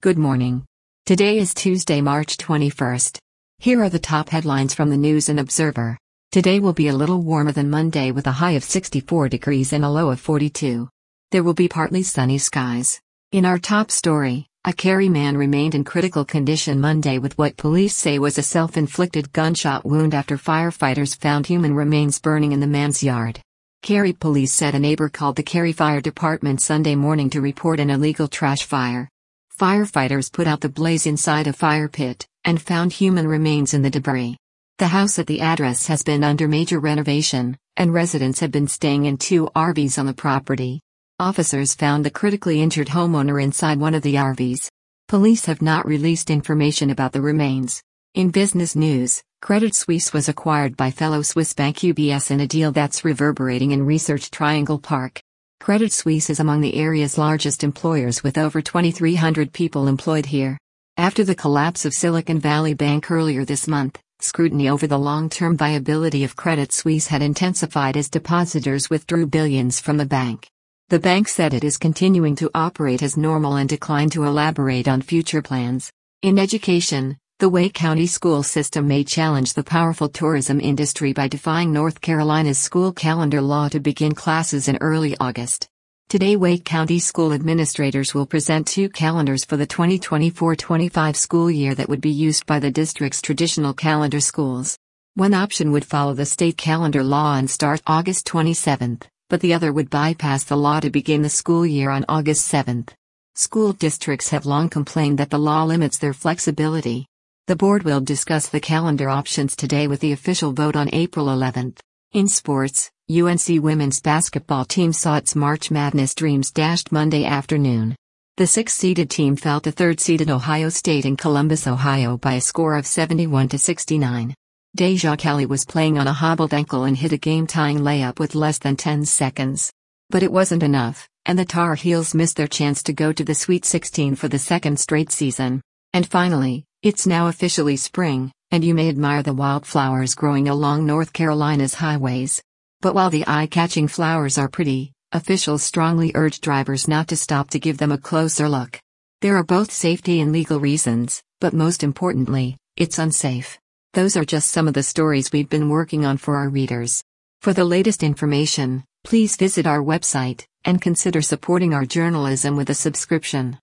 Good morning. Today is Tuesday, March 21st. Here are the top headlines from the News and Observer. Today will be a little warmer than Monday with a high of 64 degrees and a low of 42. There will be partly sunny skies. In our top story, a Cary man remained in critical condition Monday with what police say was a self inflicted gunshot wound after firefighters found human remains burning in the man's yard. Cary police said a neighbor called the Cary Fire Department Sunday morning to report an illegal trash fire. Firefighters put out the blaze inside a fire pit and found human remains in the debris. The house at the address has been under major renovation, and residents have been staying in two RVs on the property. Officers found the critically injured homeowner inside one of the RVs. Police have not released information about the remains. In business news, Credit Suisse was acquired by fellow Swiss bank UBS in a deal that's reverberating in Research Triangle Park. Credit Suisse is among the area's largest employers with over 2,300 people employed here. After the collapse of Silicon Valley Bank earlier this month, scrutiny over the long term viability of Credit Suisse had intensified as depositors withdrew billions from the bank. The bank said it is continuing to operate as normal and declined to elaborate on future plans. In education, the Wake County school system may challenge the powerful tourism industry by defying North Carolina's school calendar law to begin classes in early August. Today, Wake County school administrators will present two calendars for the 2024 25 school year that would be used by the district's traditional calendar schools. One option would follow the state calendar law and start August 27th, but the other would bypass the law to begin the school year on August 7th. School districts have long complained that the law limits their flexibility. The board will discuss the calendar options today with the official vote on April 11th. In sports, UNC women's basketball team saw its March Madness dreams dashed Monday afternoon. The six-seeded team fell to third-seeded Ohio State in Columbus, Ohio by a score of 71 to 69. Deja Kelly was playing on a hobbled ankle and hit a game-tying layup with less than 10 seconds. But it wasn't enough, and the Tar Heels missed their chance to go to the Sweet 16 for the second straight season. And finally, it's now officially spring, and you may admire the wildflowers growing along North Carolina's highways. But while the eye catching flowers are pretty, officials strongly urge drivers not to stop to give them a closer look. There are both safety and legal reasons, but most importantly, it's unsafe. Those are just some of the stories we've been working on for our readers. For the latest information, please visit our website and consider supporting our journalism with a subscription.